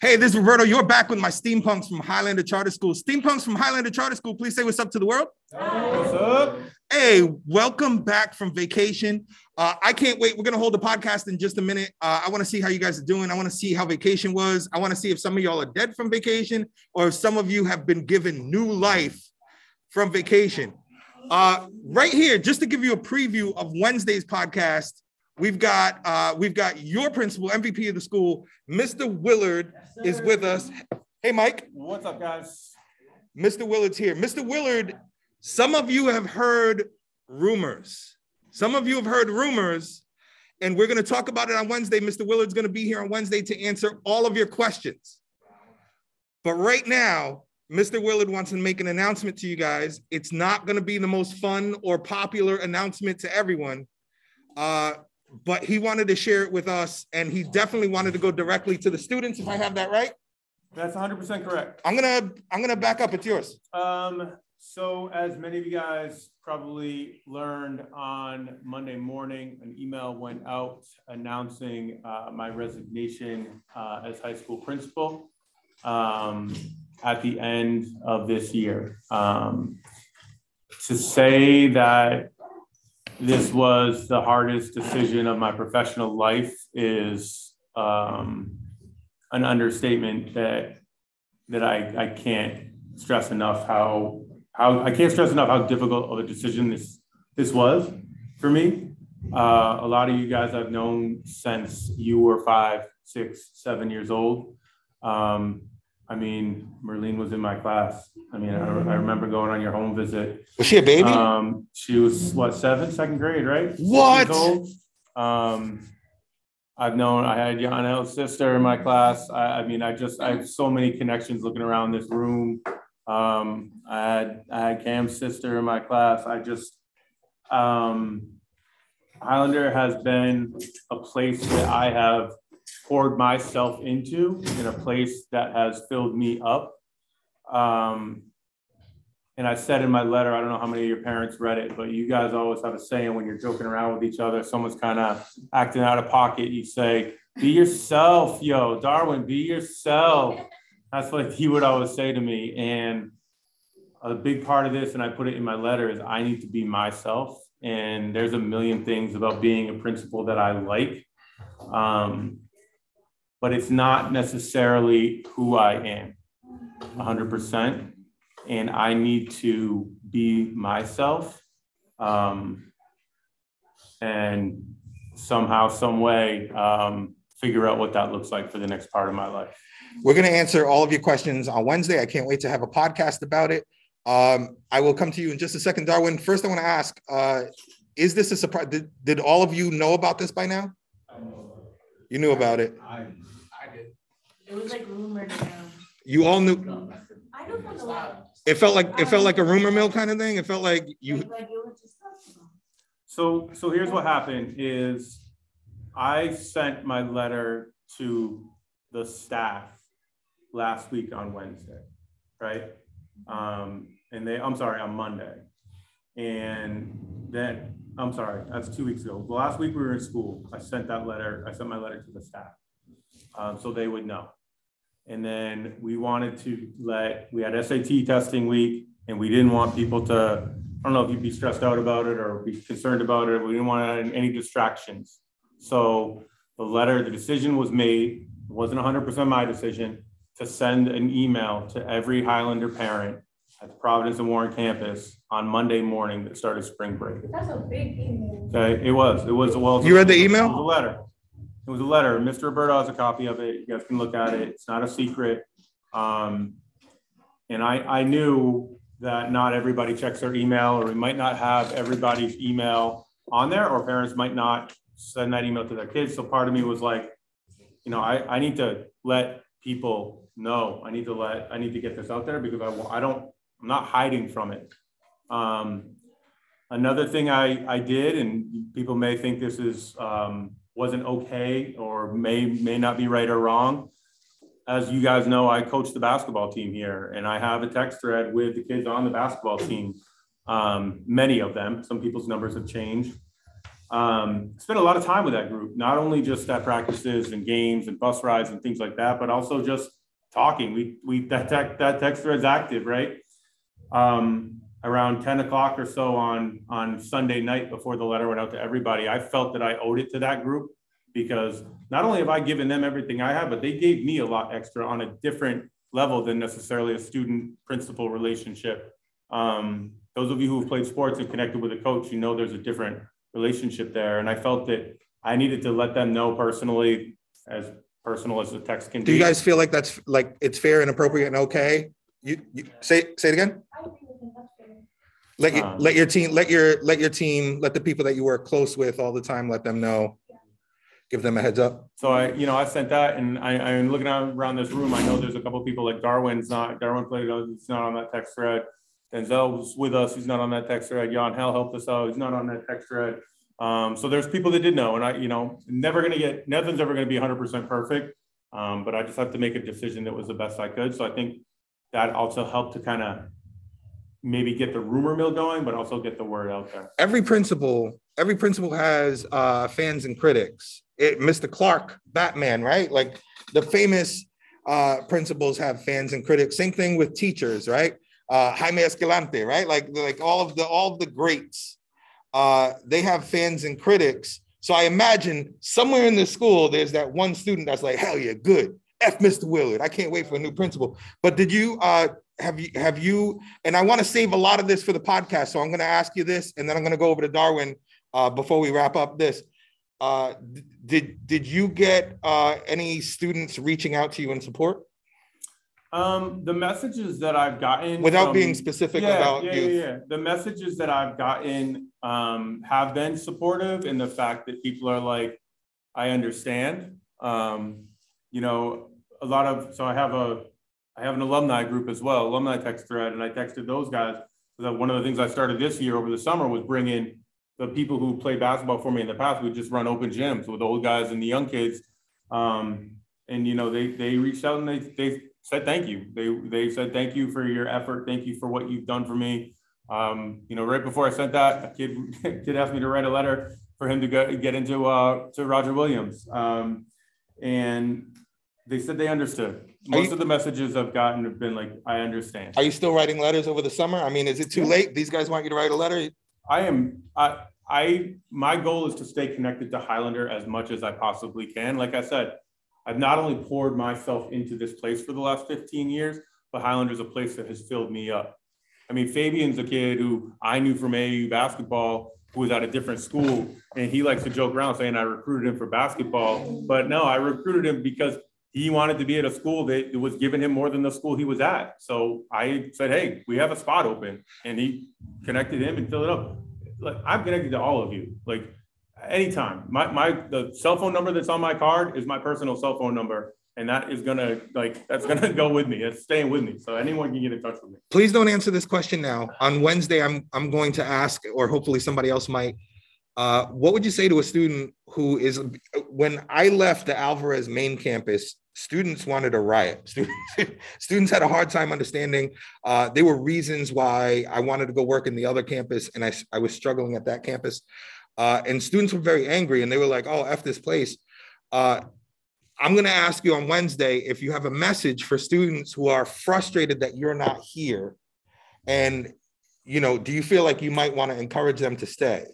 Hey, this is Roberto. You're back with my steampunks from Highlander Charter School. Steampunks from Highlander Charter School, please say what's up to the world. What's up? Hey, welcome back from vacation. Uh, I can't wait. We're going to hold the podcast in just a minute. Uh, I want to see how you guys are doing. I want to see how vacation was. I want to see if some of y'all are dead from vacation or if some of you have been given new life from vacation. Uh, right here, just to give you a preview of Wednesday's podcast, we've got uh, we've got your principal, MVP of the school, Mr. Willard, is with us. Hey, Mike. What's up, guys? Mr. Willard's here. Mr. Willard, some of you have heard rumors. Some of you have heard rumors, and we're going to talk about it on Wednesday. Mr. Willard's going to be here on Wednesday to answer all of your questions. But right now, Mr. Willard wants to make an announcement to you guys. It's not going to be the most fun or popular announcement to everyone, uh, but he wanted to share it with us, and he definitely wanted to go directly to the students. If I have that right, That's 100% correct. I'm gonna I'm gonna back up. It's yours. Um, so, as many of you guys probably learned on Monday morning, an email went out announcing uh, my resignation uh, as high school principal um, at the end of this year. Um, to say that this was the hardest decision of my professional life is um, an understatement that that I, I can't stress enough how how I can't stress enough how difficult of a decision this this was for me. Uh, a lot of you guys I've known since you were five, six, seven years old. Um, I mean, Merlene was in my class. I mean, I, I remember going on your home visit. Was she a baby? Um, she was what seven, second grade, right? What? Um, I've known I had Yanel's sister in my class. I, I mean, I just I have so many connections looking around this room. Um, I had I had Cam's sister in my class. I just um, Highlander has been a place that I have poured myself into, in a place that has filled me up. Um, and I said in my letter, I don't know how many of your parents read it, but you guys always have a saying when you're joking around with each other, someone's kind of acting out of pocket, you say, be yourself, yo, Darwin, be yourself. That's what he would always say to me. And a big part of this, and I put it in my letter, is I need to be myself. And there's a million things about being a principal that I like. Um, but it's not necessarily who I am 100%. And I need to be myself. Um, and somehow, some way, um, figure out what that looks like for the next part of my life. We're going to answer all of your questions on Wednesday. I can't wait to have a podcast about it. Um, I will come to you in just a second, Darwin. First, I want to ask: uh, Is this a surprise? Did, did all of you know about this by now? You knew about it. I, I did. It was like rumored around. You all knew. I knew from the letter. It felt like it felt like a rumor mill kind of thing. It felt like you. Like, like it was just. So, so here's what happened is I sent my letter to the staff last week on Wednesday, right? Um, and they, I'm sorry, on Monday. And then, I'm sorry, that's two weeks ago. The last week we were in school, I sent that letter, I sent my letter to the staff. Um, so they would know. And then we wanted to let, we had SAT testing week and we didn't want people to, I don't know if you'd be stressed out about it or be concerned about it. We didn't want any distractions. So the letter, the decision was made, it wasn't 100% my decision, to send an email to every Highlander parent at the Providence and Warren campus on Monday morning that started spring break. That's a big email. Okay, it was, it was, a well. You read the It email? was a letter. It was a letter. Mr. Roberto has a copy of it. You guys can look at it. It's not a secret. Um, and I, I knew that not everybody checks their email, or we might not have everybody's email on there, or parents might not send that email to their kids. So part of me was like, you know, I, I need to let people know. I need to let, I need to get this out there because I, I don't, I'm not hiding from it. Um, another thing I, I did, and people may think this is, um, wasn't okay or may, may not be right or wrong. As you guys know, I coach the basketball team here and I have a text thread with the kids on the basketball team. Um, many of them, some people's numbers have changed. um, spent a lot of time with that group, not only just at practices and games and bus rides and things like that, but also just talking. We, we, that, tech, that text thread's active, right? Um, around 10 o'clock or so on, on Sunday night before the letter went out to everybody, I felt that I owed it to that group because not only have I given them everything I have, but they gave me a lot extra on a different level than necessarily a student principal relationship. Um, those of you who have played sports and connected with a coach, you know there's a different relationship there. And I felt that I needed to let them know personally, as personal as the text can Do be. you guys feel like that's like it's fair and appropriate and okay? You, you say say it again. I agree with him, that's fair. Let your Um, let your team let your let your team let the people that you work close with all the time let them know. Give them a heads up. So I, you know, I sent that and I, I'm looking around this room. I know there's a couple of people like Darwin's not, Darwin played, he's not on that text thread. Denzel was with us, he's not on that text thread. Yanel helped us out, he's not on that text thread. Um, so there's people that did know and I, you know, never gonna get, nothing's ever gonna be hundred percent perfect. Um, but I just have to make a decision that was the best I could. So I think that also helped to kind of maybe get the rumor mill going, but also get the word out there. Every principal every principal has uh, fans and critics. It, Mr. Clark, Batman, right? Like the famous uh, principals have fans and critics. Same thing with teachers, right? Uh, Jaime Escalante, right? Like like all of the all of the greats, uh, they have fans and critics. So I imagine somewhere in the school there's that one student that's like, hell yeah, good. F Mr. Willard. I can't wait for a new principal. But did you uh, have you have you? And I want to save a lot of this for the podcast, so I'm going to ask you this, and then I'm going to go over to Darwin uh, before we wrap up this. Uh, did did you get uh, any students reaching out to you in support Um, the messages that I've gotten without being specific yeah, about? Yeah, yeah. The messages that I've gotten um, have been supportive in the fact that people are like, I understand. Um, you know, a lot of so I have a I have an alumni group as well, alumni text thread, and I texted those guys. That one of the things I started this year over the summer was bringing the people who played basketball for me in the past. We just run open gyms with the old guys and the young kids. Um, and you know, they they reached out and they they said thank you. They they said thank you for your effort. Thank you for what you've done for me. Um, you know, right before I sent that, a kid kid asked me to write a letter for him to go get into uh, to Roger Williams. Um, and they said they understood. Most you- of the messages I've gotten have been like, I understand. Are you still writing letters over the summer? I mean, is it too late? These guys want you to write a letter. I am, I, I, my goal is to stay connected to Highlander as much as I possibly can. Like I said, I've not only poured myself into this place for the last 15 years, but Highlander's a place that has filled me up. I mean, Fabian's a kid who I knew from AAU basketball, who was at a different school, and he likes to joke around saying I recruited him for basketball. But no, I recruited him because he wanted to be at a school that was giving him more than the school he was at. So I said, hey, we have a spot open. And he connected him and filled it up. Like I'm connected to all of you. Like anytime. My my the cell phone number that's on my card is my personal cell phone number. And that is gonna like that's gonna go with me. It's staying with me. So anyone can get in touch with me. Please don't answer this question now. On Wednesday, I'm I'm going to ask, or hopefully somebody else might. Uh, what would you say to a student who is when I left the Alvarez main campus, students wanted a riot. Students, students had a hard time understanding. Uh, there were reasons why I wanted to go work in the other campus, and I, I was struggling at that campus. Uh, and students were very angry, and they were like, "Oh, f this place." Uh, I'm going to ask you on Wednesday if you have a message for students who are frustrated that you're not here, and you know, do you feel like you might want to encourage them to stay?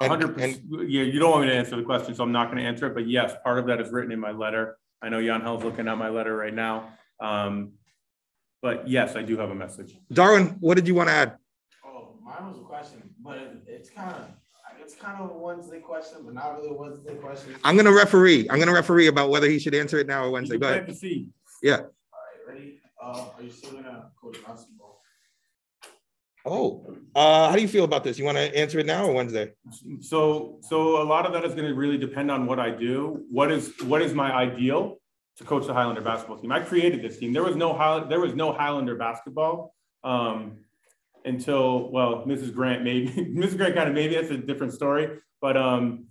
And- hundred and- percent. Yeah, you don't want me to answer the question, so I'm not going to answer it. But yes, part of that is written in my letter. I know Yanel's looking at my letter right now. Um, but yes, I do have a message. Darwin, what did you want to add? Oh, mine was a question, but it's kind of, it's kind of a Wednesday question, but not really a Wednesday question. I'm going to referee. I'm going to referee about whether he should answer it now or Wednesday. You Go can ahead. plant the seed. All right, ready? Uh, are you still gonna coach basketball? Oh, uh, how do you feel about this? You want to answer it now or Wednesday? So, so a lot of that is going to really depend on what I do. What is what is my ideal to coach the Highlander basketball team? I created this team. There was no High, there was no Highlander basketball um, until well, Mrs. Grant maybe Mrs. Grant kind of maybe that's a different story. But um,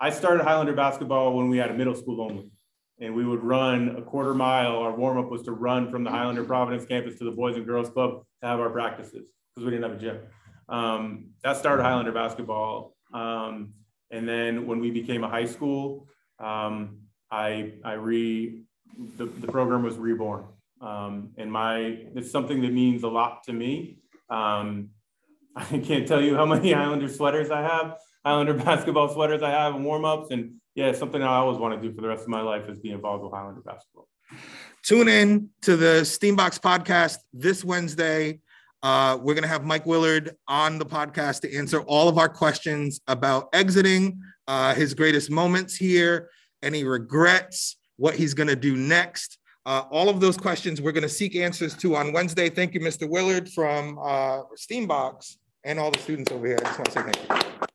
I started Highlander basketball when we had a middle school only, and we would run a quarter mile. Our warm up was to run from the Highlander Providence campus to the Boys and Girls Club to have our practices because we didn't have a gym. Um, that started Highlander basketball. Um, and then when we became a high school, um, I, I re, the, the program was reborn. Um, and my, it's something that means a lot to me. Um, I can't tell you how many Islander sweaters I have, Islander basketball sweaters I have and warm-ups. And yeah, something I always want to do for the rest of my life is be involved with Islander basketball. Tune in to the Steambox podcast this Wednesday. Uh, we're going to have Mike Willard on the podcast to answer all of our questions about exiting, uh, his greatest moments here, any regrets, what he's going to do next. Uh, all of those questions we're going to seek answers to on Wednesday. Thank you, Mr. Willard from uh, Steambox, and all the students over here. I just want to say thank you.